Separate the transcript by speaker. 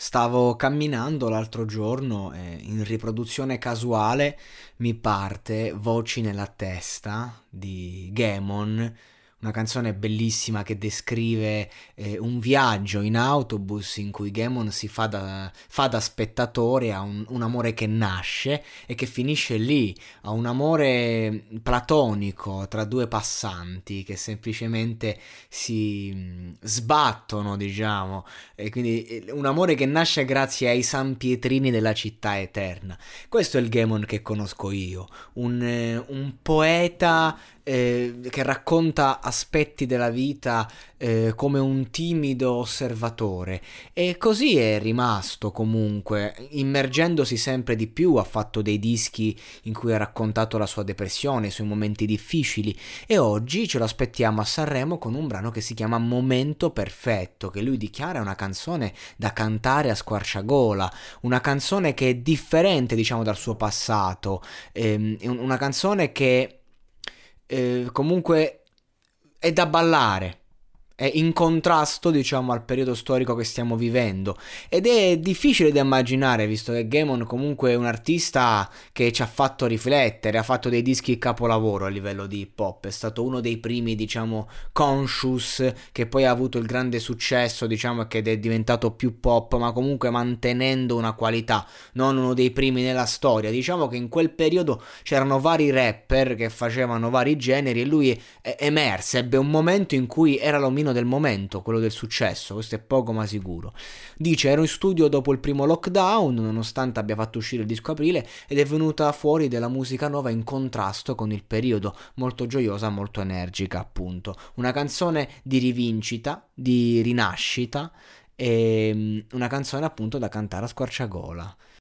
Speaker 1: Stavo camminando l'altro giorno e in riproduzione casuale mi parte Voci nella testa di Gamon, una canzone bellissima che descrive eh, un viaggio in autobus in cui Gamon si fa da, fa da spettatore a un, un, amore che nasce e che finisce lì, a un amore platonico tra due passanti che semplicemente si mm, sbattono, diciamo, e quindi eh, un amore che nasce grazie ai San Pietrini della città eterna. Questo è il Gamon che conosco io, un, eh, un poeta eh, che racconta aspetti della vita eh, come un timido osservatore. E così è rimasto comunque, immergendosi sempre di più, ha fatto dei dischi in cui ha raccontato la sua depressione, i suoi momenti difficili e oggi ce lo aspettiamo a Sanremo con un brano che si chiama Momento Perfetto, che lui dichiara una canzone da cantare a squarciagola, una canzone che è differente diciamo dal suo passato, ehm, una canzone che eh, comunque è da ballare è in contrasto, diciamo, al periodo storico che stiamo vivendo. Ed è difficile da immaginare, visto che Gamon comunque è un artista che ci ha fatto riflettere, ha fatto dei dischi capolavoro a livello di hip hop, è stato uno dei primi, diciamo, conscious, che poi ha avuto il grande successo, diciamo, ed è diventato più pop, ma comunque mantenendo una qualità, non uno dei primi nella storia. Diciamo che in quel periodo c'erano vari rapper che facevano vari generi e lui emerse, ebbe un momento in cui era l'omino del momento, quello del successo, questo è poco ma sicuro. Dice ero in studio dopo il primo lockdown, nonostante abbia fatto uscire il disco aprile, ed è venuta fuori della musica nuova in contrasto con il periodo, molto gioiosa, molto energica appunto. Una canzone di rivincita, di rinascita, e mm, una canzone appunto da cantare a squarciagola.